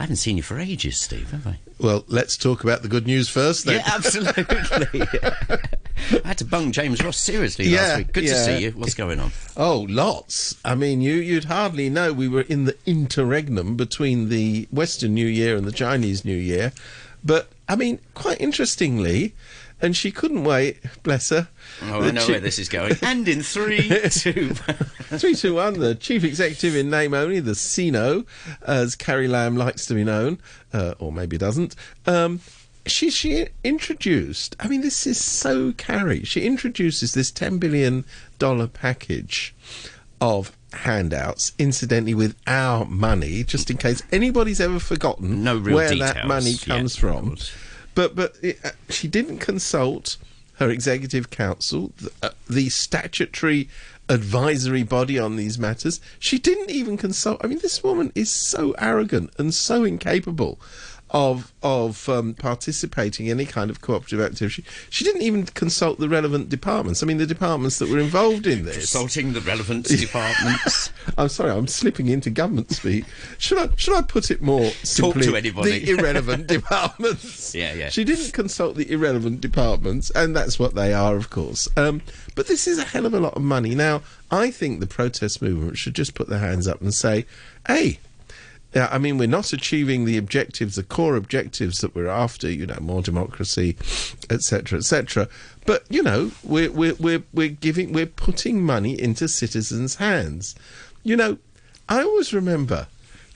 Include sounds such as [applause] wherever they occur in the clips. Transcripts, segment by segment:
I haven't seen you for ages, Steve, have I? Well, let's talk about the good news first. Then. Yeah, absolutely. [laughs] I had to bung James Ross seriously Yeah, last week. Good to see you. What's going on? Oh, lots. I mean, you you'd hardly know we were in the interregnum between the Western New Year and the Chinese New Year, but I mean, quite interestingly, and she couldn't wait. Bless her. Oh, the I know chi- where this is going. [laughs] And in three, two. Three, two, one. The chief executive in name only, the Sino, as Carrie Lam likes to be known, uh, or maybe doesn't. Um, she she introduced. I mean, this is so Carrie. She introduces this ten billion dollar package of handouts, incidentally with our money, just in case anybody's ever forgotten No where details that money comes from. But but it, uh, she didn't consult her executive council, the, uh, the statutory advisory body on these matters. She didn't even consult. I mean, this woman is so arrogant and so incapable of of um, participating in any kind of cooperative activity. She, didn't even consult the relevant departments. I mean, the departments that were involved in this. Consulting the relevant [laughs] departments. I'm sorry, I'm slipping into government speak. Should I should I put it more simply? Talk to anybody. The irrelevant [laughs] departments. Yeah, yeah. She didn't consult the irrelevant departments, and that's what they are, of course. Um, but this is a hell of a lot of money. Now, I think the protest movement should just put their hands up and say, "Hey." Yeah, I mean, we're not achieving the objectives, the core objectives that we're after. You know, more democracy, etc., etc. But you know, we're we're we're we're giving, we're putting money into citizens' hands. You know, I always remember.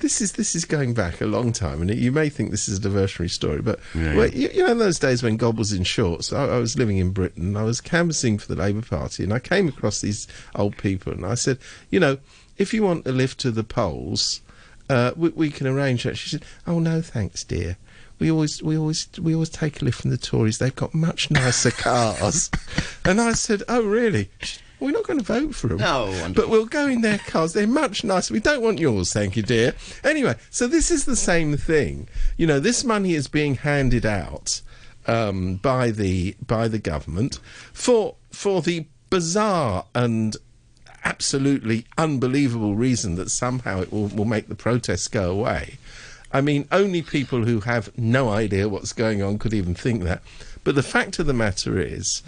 This is this is going back a long time, and you may think this is a diversionary story, but Yeah, well, you, you know, in those days when Gob was in shorts, I, I was living in Britain. I was canvassing for the Labour Party, and I came across these old people, and I said, you know, if you want a lift to the polls, uh, we, we can arrange that. She said, "Oh no, thanks, dear. We always, we always, we always take a lift from the Tories. They've got much nicer [laughs] cars." and I said, "Oh really?" Said, We're not going to vote for them. Wonderful. but we'll go in their cars. They're much nicer. We don't want yours, thank you, dear. Anyway, so this is the same thing. You know, this money is being handed out um, by the by the government for for the bizarre and absolutely unbelievable reason that somehow it will, will make the protests go away. I mean, only people who have no idea what's going on could even think that. But the fact of the matter is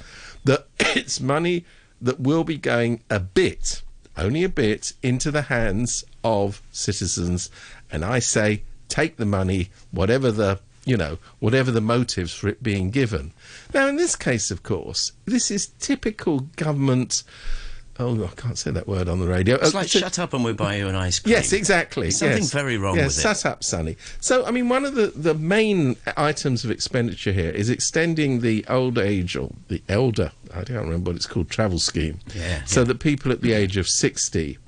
that [coughs] it's money that will be going a bit, only a bit, into the hands of citizens. And I say, take the money, whatever the you know, whatever the motives for it being given. Now, in this case, of course, this is typical government. Oh, I can't say that word on the radio. It's Uh, like, so- shut up and we'll buy you an ice cream. Yes, exactly. There's something yes. very wrong yes, with it. Shut up, Sonny. So, I mean, one of the, the main items of expenditure here is extending the old age or the elder, I don't remember what it's called, travel scheme. Yeah, So yeah. that people at the age of 60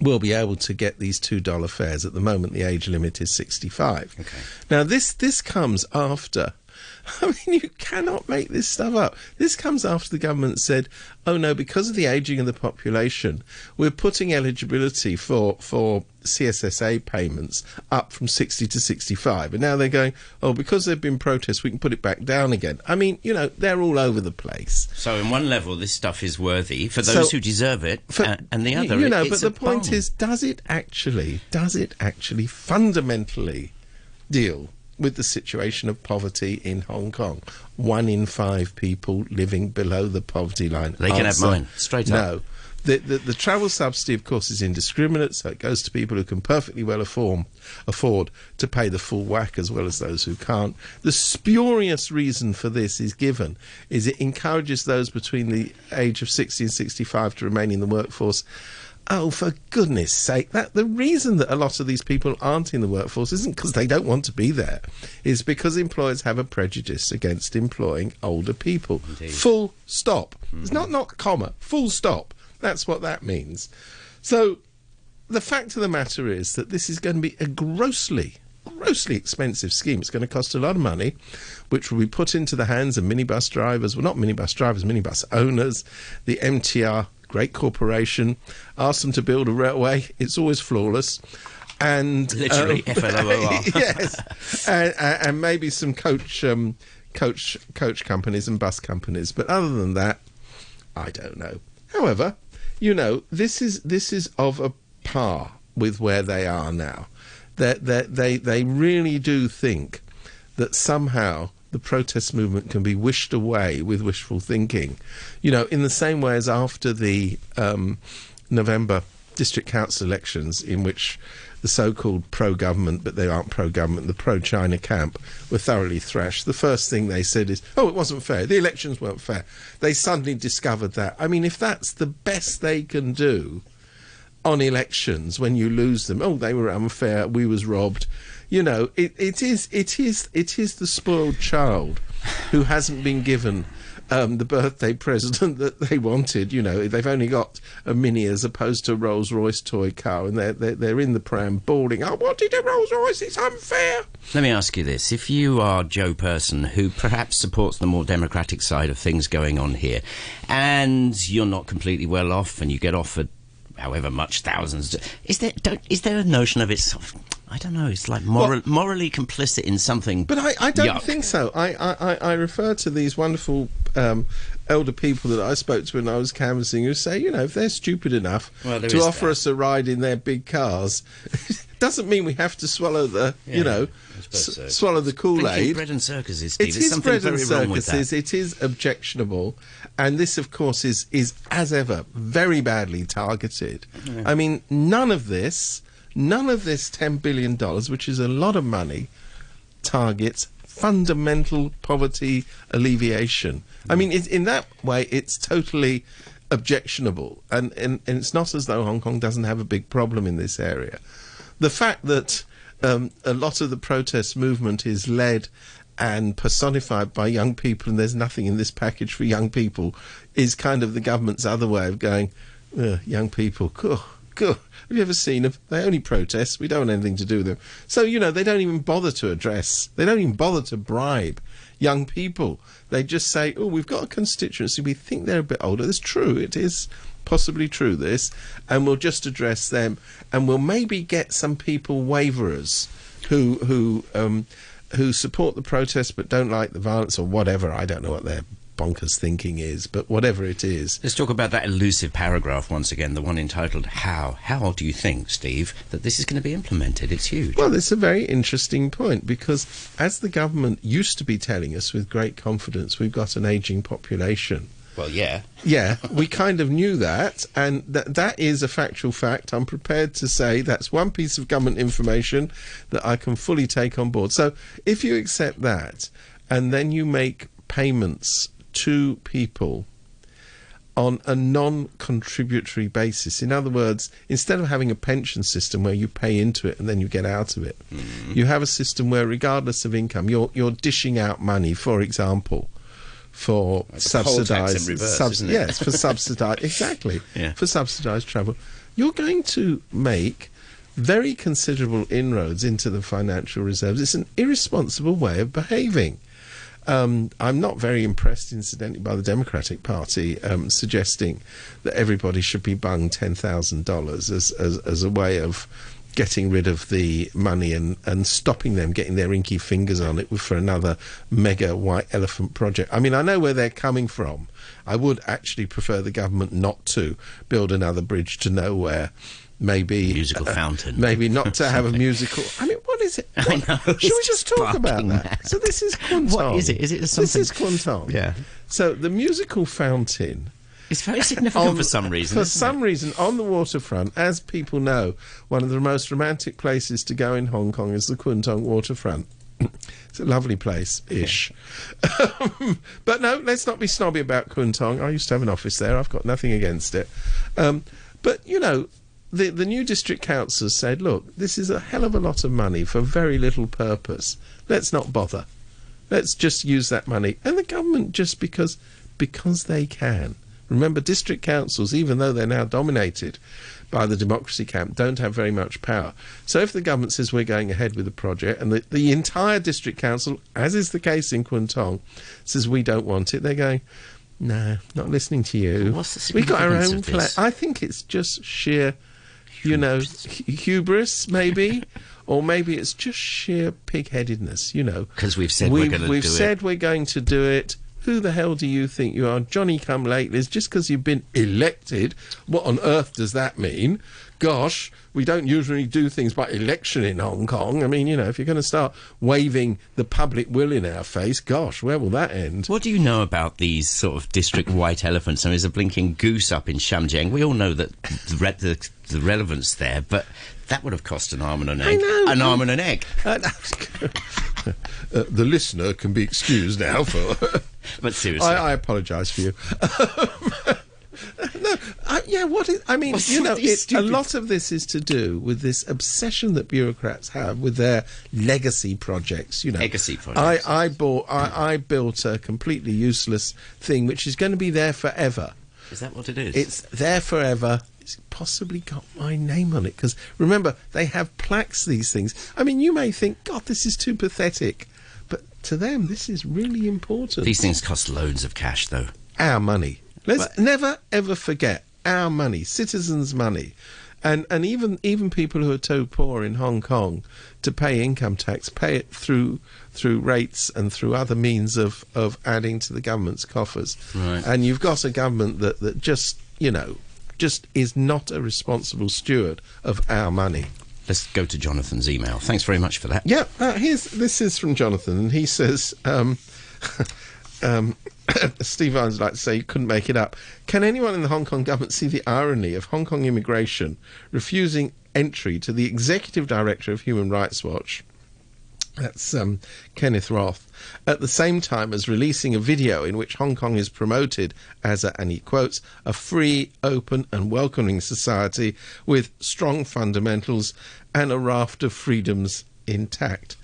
will be able to get these $2 fares. At the moment, the age limit is 65. Okay. Now, this, this comes after. [laughs] I mean, you cannot make this stuff up. This comes after the government said, "Oh no, because of the aging of the population, we're putting eligibility for for CSSA payments up from 60 to 65." And now they're going, "Oh, because there've been protests, we can put it back down again." I mean, you know, they're all over the place. So, in one level, this stuff is worthy for those So- who deserve it, For- uh, and the other, you know, it- but the point bomb. is, does it actually, does it actually fundamentally deal with the situation of poverty in Hong Kong? One in five people living below the poverty line. They can have mine, straight up. No. The, the, the travel subsidy, of course, is indiscriminate, so it goes to people who can perfectly well afford, afford to pay the full whack as well as those who can't. The spurious reason for this is given is it encourages those between the age of 60 and 65 to remain in the workforce. Oh, for goodness sake! That the reason that a lot of these people aren't in the workforce isn't because they don't want to be there, is because employers have a prejudice against employing older people. Full stop. It's mm-hmm. not not comma. Full stop. That's what that means. So, the fact of the matter is that this is going to be a grossly, grossly expensive scheme. It's going to cost a lot of money, which will be put into the hands of minibus drivers. Well, not minibus drivers, minibus owners. The MTR, great corporation, ask them to build a railway. It's always flawless. And Literally, [laughs] F-L-O-O-R. yes, and, and and maybe some coach, um, coach, coach companies and bus companies. But other than that, I don't know. However, you know, this is this is of a par with where they are now. that that they they really do think that somehow the protest movement can be wished away with wishful thinking. You know, in the same way as after the um, November district council elections, in which the so-called pro-government, but they aren't pro-government, the pro-China camp were thoroughly thrashed. The first thing they said is, "Oh, it wasn't fair. The elections weren't fair." They suddenly discovered that. I mean, if that's the best they can do on elections when you lose them, oh, they were unfair. We was robbed. You know, it, it is it is it is the spoiled child who hasn't been given um, the birthday present [laughs] that they wanted. You know, they've only got a Mini as opposed to a Rolls Royce toy car, and they're, they're, they're in the pram bawling, I wanted a Rolls Royce, it's unfair. Let me ask you this. If you are Joe Person, who perhaps supports the more democratic side of things going on here, and you're not completely well off, and you get offered however much thousands, is there, don't, is there a notion of it's. I don't know. It's like moral, morally complicit in something. But I, I don't yuck. think so. I, I, I- refer to these wonderful um, elder people that I spoke to when I was canvassing who say, you know, if they're stupid enough Well, to offer that. us a ride in their big cars, [laughs] doesn't mean we have to swallow the, Yeah, you know, s- so. swallow the Kool Aid. bread and circuses, Steve. It is something bread and very wrong with circuses. It is objectionable, and this, of course, is is as ever very badly targeted. I mean, none of this, none of this ten billion dollars, which is a lot of money, targets fundamental poverty alleviation. I mean, it, in that way, it's totally objectionable, and, and and it's not as though Hong Kong doesn't have a big problem in this area. The fact that um, a lot of the protest movement is led and personified by young people, and there's nothing in this package for young people, is kind of the government's other way of going, young people, cool, cool. Have you ever seen them? They only protest. We don't want anything to do with them. So, you know, they don't even bother to address, they don't even bother to bribe young people. They just say, oh, we've got a constituency. We think they're a bit older. It's true. It is possibly true, this. And we'll just address them. And we'll maybe get some people waverers who, who, um, who support the protest but don't like the violence or whatever. I don't know what their bonkers thinking is, but whatever it is. Let's talk about that elusive paragraph once again, the one entitled How. How do you think, Steve, that this is going to be implemented? It's huge. Well, it's a very interesting point because, as the government used to be telling us with great confidence, we've got an ageing population. Well, yeah. Yeah, we kind of knew that, and that that is a factual fact. I'm prepared to say that's one piece of government information that I can fully take on board. So, if you accept that, and then you make payments to people on a non-contributory basis. In other words, instead of having a pension system where you pay into it and then you get out of it, mm-hmm. you have a system where, regardless of income, you're you're dishing out money. For example, for Like the poll tax in subsidised, subs- yes, for subsidised, [laughs] exactly, Yeah. for subsidised travel. You're going to make very considerable inroads into the financial reserves. It's an irresponsible way of behaving. Um, I'm not very impressed, incidentally, by the Democratic Party um, suggesting that everybody should be bung ten thousand dollars as, as a way of getting rid of the money and, and stopping them getting their inky fingers on it for another mega white elephant project. I mean, I know where they're coming from. I would actually prefer the government not to build another bridge to nowhere. Maybe Musical fountain. Maybe not to have a [laughs] musical. I mean, is it? [laughs] I know, Should we just talk about that? mad. So this is Kwun Tong. [laughs] What is it? Is it something? This is Kwun Tong. Yeah. So the musical fountain. It's very significant [laughs] on- for some reason. For some reason, on the waterfront, as people know, one of the most romantic places to go in Hong Kong is the Kwun waterfront. [clears throat] it's a lovely place ish. Um, but no, let's not be snobby about Kwun I used to have an office there. I've got nothing against it. Um, but, you know, the, the new district council said, look, this is a hell of a lot of money for very little purpose. Let's not bother. Let's just use that money. And the government, just because because they can. Remember, district councils, even though they're now dominated by the democracy camp, don't have very much power. So if the government says we're going ahead with the project, and the, the entire district council, as is the case in Kwun says we don't want it, they're going, no, not listening to you. What's the we got our own plan. I think it's just sheer, you know, hu- hubris, maybe. [laughs] Or maybe it's just sheer pig-headedness, you know. 'Cause we've said we're We've- gonna We've it. said we're going to do it, Who the hell do you think you are? Johnny come latelys just because you've been elected. What on earth does that mean? Gosh, we don't usually do things by election in Hong Kong. I mean, you know, if you're going to start waving the public will in our face, gosh, where will that end? What do you know about these sort of district white elephants? I mean, there's a blinking goose up in Sham Tseng. We all know that the, re- the, the relevance there, but that would have cost an arm and an egg. An arm and an egg. [laughs] Uh, uh, the listener can be excused now for. [laughs] But seriously. I, I apologise for you. [laughs] no, I, yeah. What is? I mean, What's you know, it, a lot of this is to do with this obsession that bureaucrats have with their legacy projects. You know, Legacy projects. I, I bought, I, I built a completely useless thing which is going to be there forever. Is that what it is? It's there forever. It's possibly got my name on it because remember they have plaques. These things. I mean, you may think, God, this is too pathetic, but to them, this is really important. These things cost loads of cash, though. our money. Let's But- never ever forget our money, citizens' money, and and even even people who are too poor in Hong Kong to pay income tax pay it through through rates and through other means of of adding to the government's coffers. Right. And you've got a government that that just you know just is not a responsible steward of our money. Let's go to Jonathan's email. Thanks very much for that. Yeah, uh, here's this is from Jonathan, and he says, um, [laughs] um, [coughs] Steve Vines like to say you couldn't make it up. Can anyone in the Hong Kong government see the irony of Hong Kong immigration refusing entry to the executive director of Human Rights Watch? That's um, Kenneth Roth. At the same time as releasing a video in which Hong Kong is promoted as a, and he quotes, a free, open, and welcoming society with strong fundamentals and a raft of freedoms intact.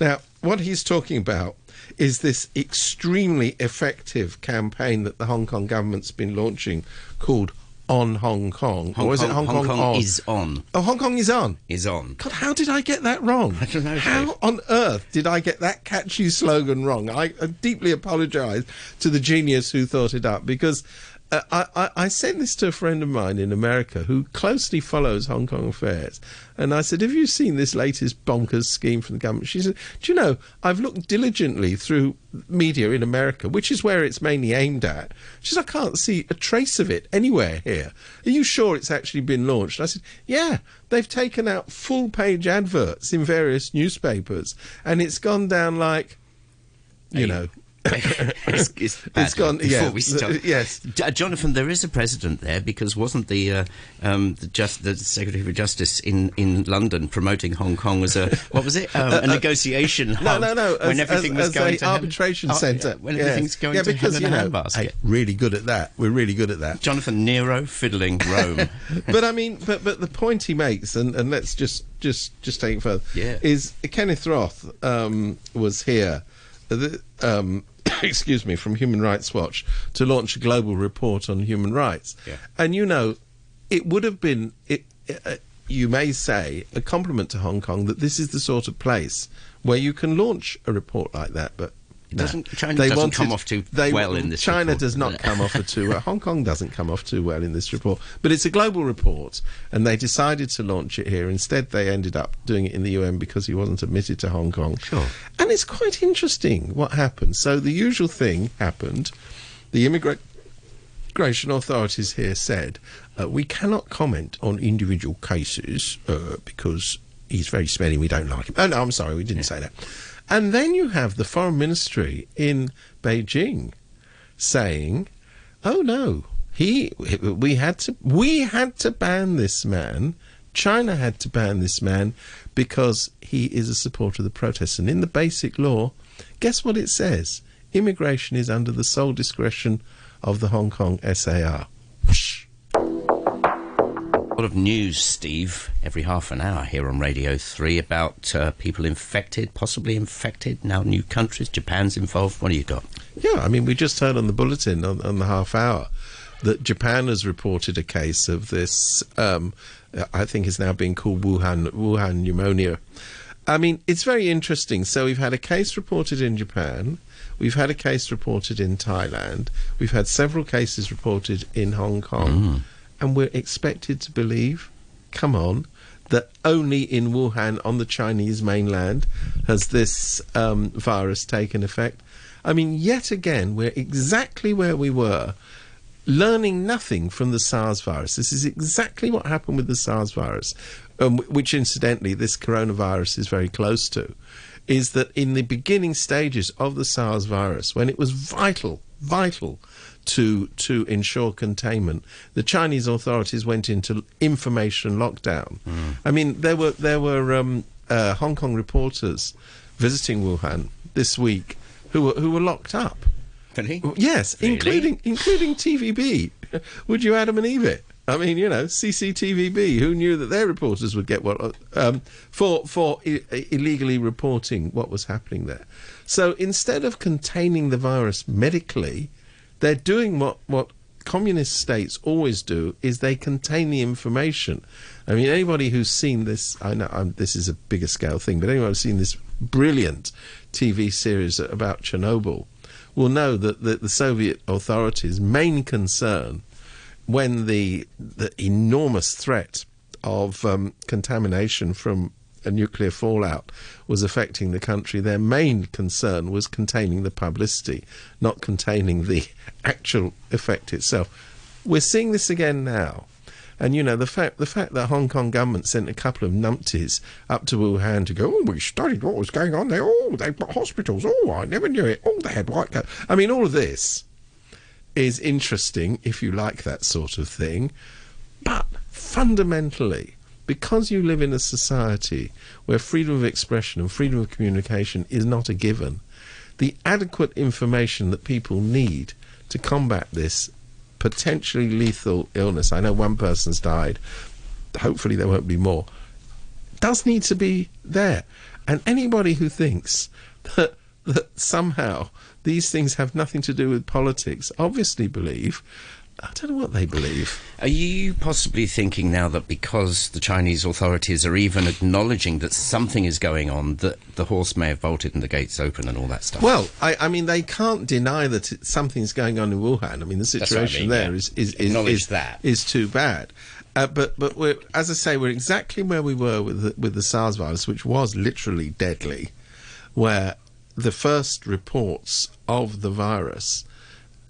Now, what he's talking about is this extremely effective campaign that the Hong Kong government's been launching called On Hong Kong. Hong or is Kong, it Hong, Kong, on? is on. Oh, Hong Kong is on. Is on. God, how did I get that wrong? I don't know, How Dave. on earth did I get that catchy slogan wrong? I, I deeply apologise to the genius who thought it up because uh, I, I, sent this to a friend of mine in America who closely follows Hong Kong affairs. And I said, Have you seen this latest bonkers scheme from the government? She said, Do you know, I've looked diligently through media in America, which is where it's mainly aimed at. She said, I can't see a trace of it anywhere here. Are you sure it's actually been launched? I said, Yeah, they've taken out full page adverts in various newspapers, and it's gone down like, you know. [laughs] it's, it's, It's gone- before yeah, we start. yes. J- Jonathan, there is a president there because wasn't the uh, um, the, just, the Secretary for Justice in, in London promoting Hong Kong as a what was it um, [laughs] a negotiation Uh, No, hub no, no. when as, everything as, was as going a to arbitration Oh, yeah, centre. when Yes. everything's going yeah, to because you a know, hey, really good at that. We're really good at that. Jonathan Nero fiddling Rome. [laughs] but I mean, but but the point he makes, and, and let's just just just take it further. Yeah. Is Kenneth Roth um, was here, uh, the, um, [coughs] excuse me, from Human Rights Watch to launch a global report on human rights. Yeah. And you know, it would have been it. Uh, you may say a compliment to Hong Kong that this is the sort of place where you can launch a report like that, but. It doesn't- no. China They doesn't wanted- come off too they- well in this China report, does does not come off too well. [laughs] Hong Kong doesn't come off too well in this report, but it's a global report, and they decided to launch it here. Instead, they ended up doing it in the UN because he wasn't admitted to Hong Kong. Sure. And it's quite interesting what happened. So the usual thing happened. The immigration authorities here said uh, we cannot comment on individual cases uh, because he's very smelly. We don't like him. Oh no, I'm sorry, we didn't say that. And then you have the foreign ministry in Beijing saying, "Oh no, he we had to we had to ban this man. China had to ban this man because he is a supporter of the protests. And in the basic law, guess what it says? Immigration is under the sole discretion of the Hong Kong SAR. Whoosh. A lot of news, Steve, every half an hour here on Radio 3 about uh, people infected, possibly infected, now new countries. Japan's involved. What do you got? Yeah, I mean, we just heard on the bulletin on, on the half hour that Japan has reported a case of this. Um, I think is now being called Wuhan Wuhan pneumonia. I mean, it's very interesting. So we've had a case reported in Japan. We've had a case reported in Thailand. We've had several cases reported in Hong Kong. And we're expected to believe, come on, that only in Wuhan on the Chinese mainland has this um, virus taken effect. I mean, yet again, we're exactly where we were, learning nothing from the SARS virus. This is exactly what happened with the SARS virus, um, which incidentally, this coronavirus is very close to. Is that in the beginning stages of the SARS virus, when it was vital, vital to to ensure containment. The Chinese authorities went into information lockdown. I mean, there were there were um, uh, Hong Kong reporters visiting Wuhan this week who were who were locked up. Really? Yes, Really? including including TVB. [laughs] Would you Adam and Eve it? I mean, you know, CCTVB. Who knew that their reporters would get what um, for for I- illegally reporting what was happening there? So instead of containing the virus medically, they're doing what what communist states always do: is they contain the information. I mean, anybody who's seen this, I know um, this is a bigger scale thing, but anyone who's seen this brilliant TV series about Chernobyl will know that the, the Soviet authorities' main concern when the the enormous threat of um, contamination from a nuclear fallout was affecting the country, their main concern was containing the publicity, not containing the [laughs] actual effect itself. We're seeing this again now. And you know the fact the fact that Hong Kong government sent a couple of numpties up to Wuhan to go. Oh, we studied what was going on there. Oh, they've got hospitals. Oh, I never knew it. Oh, they had white coat. I mean, all of this is interesting if you like that sort of thing, but fundamentally, because you live in a society where freedom of expression and freedom of communication is not a given, the adequate information that people need to combat this potentially lethal illness. I know one person's died. Hopefully, there won't be more. Does need to be there. And anybody who thinks that, that somehow these things have nothing to do with politics obviously believe. I don't know what they believe. Are you possibly thinking now that because the Chinese authorities are even acknowledging that something is going on, that the horse may have bolted and the gates open and all that stuff? Well, I, I mean, they can't deny that it, something's going on in Wuhan. I mean, the what I situation mean, there yeah. is is is, is, that. is too bad. Uh, but but we're, as I say, we're exactly where we were with the, with the SARS virus, which was literally deadly, where the first reports of the virus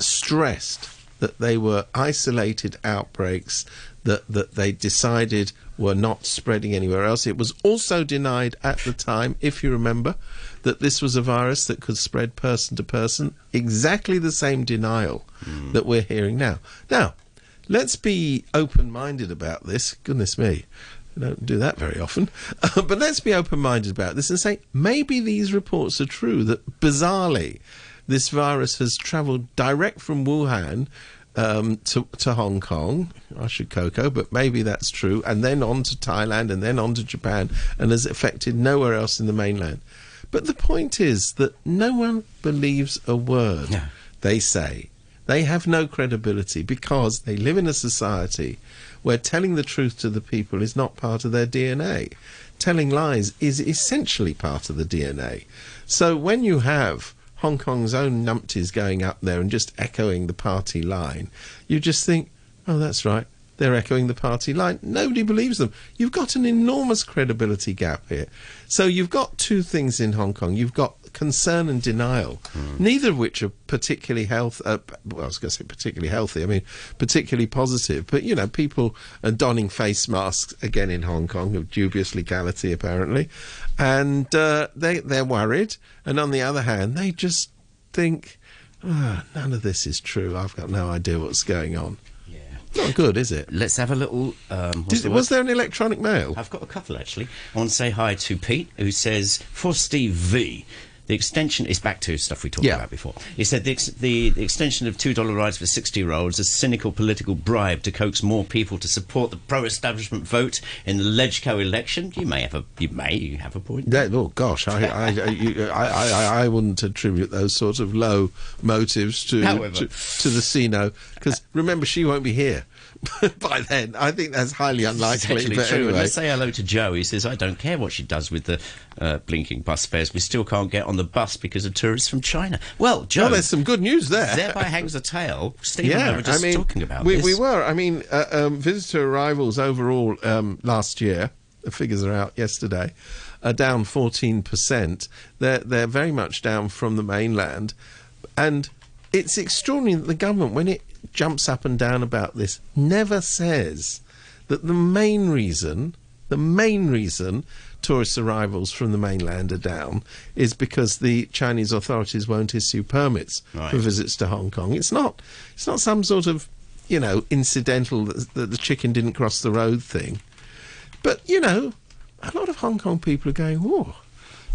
stressed that they were isolated outbreaks that that they decided were not spreading anywhere else. It was also denied at the time, if you remember, that this was a virus that could spread person to person. Exactly the same denial hmm. that we're hearing now. Now, let's be open-minded about this. Goodness me. I don't do that very often. [laughs] but let's be open minded about this and say maybe these reports are true that bizarrely this virus has travelled direct from Wuhan um, to, to Hong Kong. I should cocoa, but maybe that's true. And then on to Thailand and then on to Japan and has affected nowhere else in the mainland. But the point is that no one believes a word No. they say. They have no credibility because they live in a society where telling the truth to the people is not part of their DNA. Telling lies is essentially part of the DNA. So when you have Hong Kong's own numpties going up there and just echoing the party line, you just think, oh, that's right. They're echoing the party line. Nobody believes them. You've got an enormous credibility gap here. So you've got two things in Hong Kong. You've got concern and denial, neither of which are particularly health. Uh, well, I was going to say particularly healthy. I mean, particularly positive. But you know, people are donning face masks again in Hong Kong of dubious legality, apparently, and uh, they they're worried. And on the other hand, they just think, ah, none of this is true. I've got no idea what's going on. yeah. Not good, is it? Let's have a little. Um, Did, the was there an electronic mail? I've got a couple actually. I want to say hi to Pete, who says for Steve V. The extension is back to stuff we talked Yeah. about before. He said the, ex- the, the extension of two dollar rides for sixty year olds is a cynical political bribe to coax more people to support the pro establishment vote in the Legco election. You may have a you may you have a point. That, oh gosh, I I, I, you, I, I wouldn't attribute those sort of low motives to However. to, to the CNO because remember she won't be here [laughs] by then. I think that's highly unlikely. actually but true. And anyway, let's say hello to Joe. He says, I don't care what she does with the uh, blinking bus fares. We still can't get on the bus because of tourists from China. Well, Joe, well, there's some good news there. thereby hangs a tale. [laughs] Stephen and I were just I mean, talking about we, this. we were. I mean, uh, um, visitor arrivals overall um, last year, the figures are out yesterday, are down 14%. They're, they're very much down from the mainland. And it's extraordinary that the government, when it jumps up and down about this, never says that the main reason, the main reason tourist arrivals from the mainland are down is because the Chinese authorities won't issue permits Right. for visits to Hong Kong. It's not. It's not some sort of, you know, incidental that, that the chicken didn't cross the road thing. But you know, a lot of Hong Kong people are going, "Oh,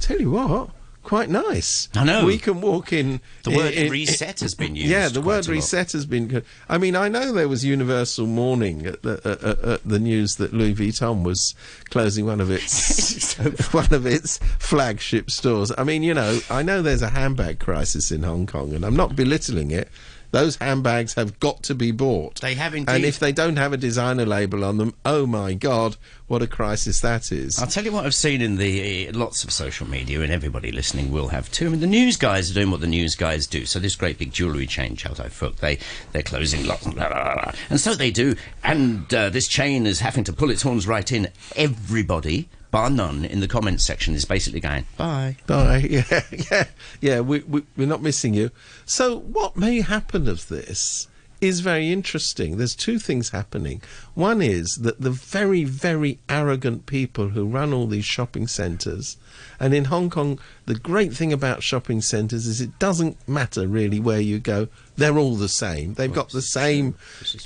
tell you what." Quite nice. I know. We can walk in. The word in- reset has been [laughs] used. Yeah, the word reset has been. good. I mean, I know there was universal mourning at the, uh, uh, at the news that Louis Vuitton was closing one of its [laughs] [laughs] one of its flagship stores. I mean, you know, I know there's a handbag crisis in Hong Kong, and I'm not belittling it. Those handbags have got to be bought. They have indeed. And if they don't have a designer label on them, oh my God, what a crisis that is. I'll tell you what I've seen in the uh, lots of social media, and everybody listening will have too. I mean, the news guys are doing what the news guys do. So this great big jewellery chain, Chow Tai Fook, they they're closing lots, blah, blah, blah. and so they do. And uh, this chain is having to pull its horns right in. Everybody, bar none, in the comments section is basically going bye. Bye. [laughs] Yeah, yeah, yeah. We, we, we're not missing you. So, what may happen of this is very interesting. There's two things happening. One is that the very, very arrogant people who run all these shopping centres, and in Hong Kong, the great thing about shopping centres is it doesn't matter really where you go. They're all the same. They've got the same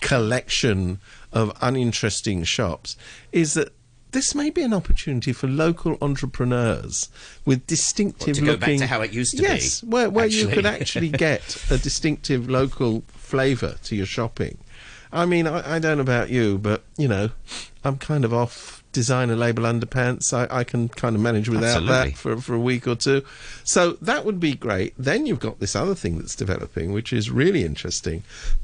collection of uninteresting shops. Is that this may be an opportunity for local entrepreneurs with distinctive What, to go back looking to how it used to be, yes, where where you could actually. actually get [laughs] a distinctive local flavour to your shopping. I mean, I, I don't know about you, but you know, I'm kind of off designer label underpants. I, I can kind of manage without Absolutely. that for for a week or two. So that would be great. Then you've got this other thing that's developing, which is really interesting,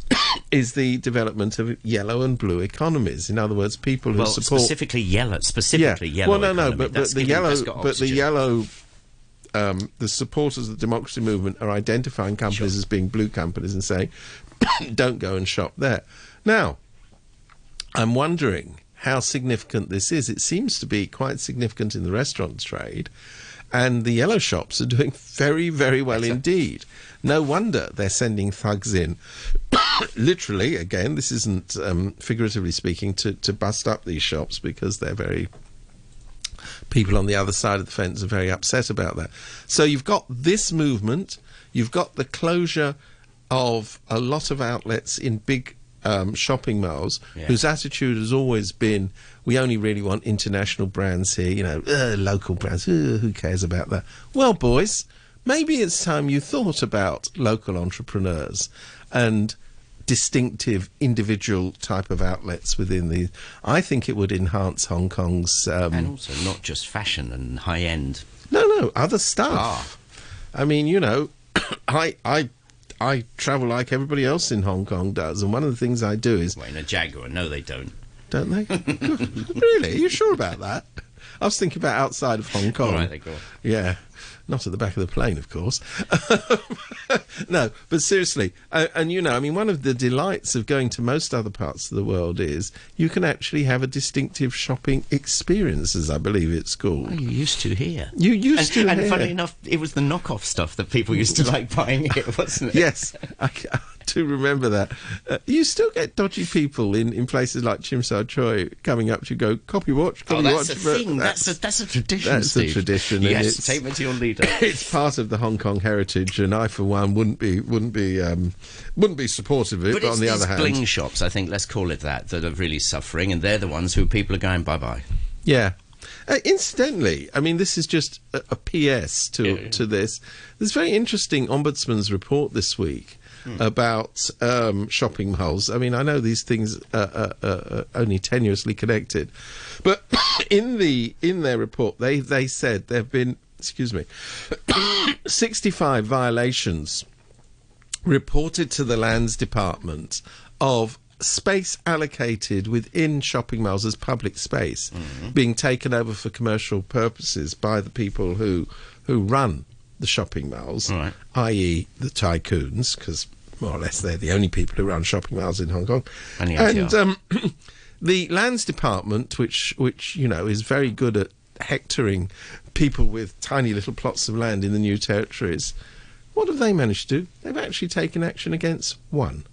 [coughs] is the development of yellow and blue economies. In other words, people who Well, support specifically yellow, specifically yellow. well, no, no, economy. but, but the yellow, but the yellow, um, the supporters of the democracy movement are identifying companies Sure. as being blue companies and saying, [coughs] "Don't go and shop there." Now, I'm wondering how significant this is. It seems to be quite significant in the restaurant trade, and the yellow shops are doing very, very well indeed. No wonder they're sending thugs in. [coughs] Literally, again, this isn't um, figuratively speaking to, to bust up these shops because they're very people on the other side of the fence are very upset about that. So you've got this movement, you've got the closure of a lot of outlets in big um, shopping malls Yeah. whose attitude has always been we only really want international brands here, you know, uh, local brands, uh, who cares about that? Well, boys, maybe it's time you thought about local entrepreneurs and distinctive individual type of outlets within the I think it would enhance Hong Kong's um, and also not just fashion and high end. no, no, other stuff. I mean, you know, [coughs] I I I travel like everybody else in Hong Kong does, and one of the things I do is, Well, in a Jaguar, no, they don't. don't they? [laughs] really? Are you sure about that? I was thinking about outside of Hong Kong. All right, they go. Yeah, not at the back of the plane, of course. [laughs] no, but seriously, uh, and you know, I mean, one of the delights of going to most other parts of the world is you can actually have a distinctive shopping experience, as I believe it's called. Well, you used to here. You used and, to And here. funny enough, it was the knockoff stuff that people used to like buying here, [laughs] wasn't it? yes, I, do remember that. Uh, you still get dodgy people in, in places like Tsim Sha Tsui coming up to go, copy watch, copy Oh, that's watch. a thing. That's, a that's a tradition. that's a tradition, Yes, it's- take me to your leader. [laughs] it's part of the Hong Kong heritage, and I, for one, wouldn't be wouldn't be um, wouldn't be supportive of it. But, But, on the other hand, bling shops, I think, let's call it that, that are really suffering, and they're the ones who people are going bye bye. Yeah. Uh, incidentally, I mean, this is just a, a PS to yeah. to this. There's a very interesting ombudsman's report this week about um, shopping malls. I mean, I know these things are, are, are, only tenuously connected, but [coughs] in the in their report, they they said there have been excuse me, [coughs] 65 violations reported to the Lands Department of space allocated within shopping malls as public space being taken over for commercial purposes by the people who who run the shopping malls, Right. i.e., the tycoons, because more or less they're the only people who run shopping malls in Hong Kong. And the and um, [clears throat] the Lands Department, which which you know is very good at hectoring people with tiny little plots of land in the new territories, What have they managed to do? They've actually taken action against one.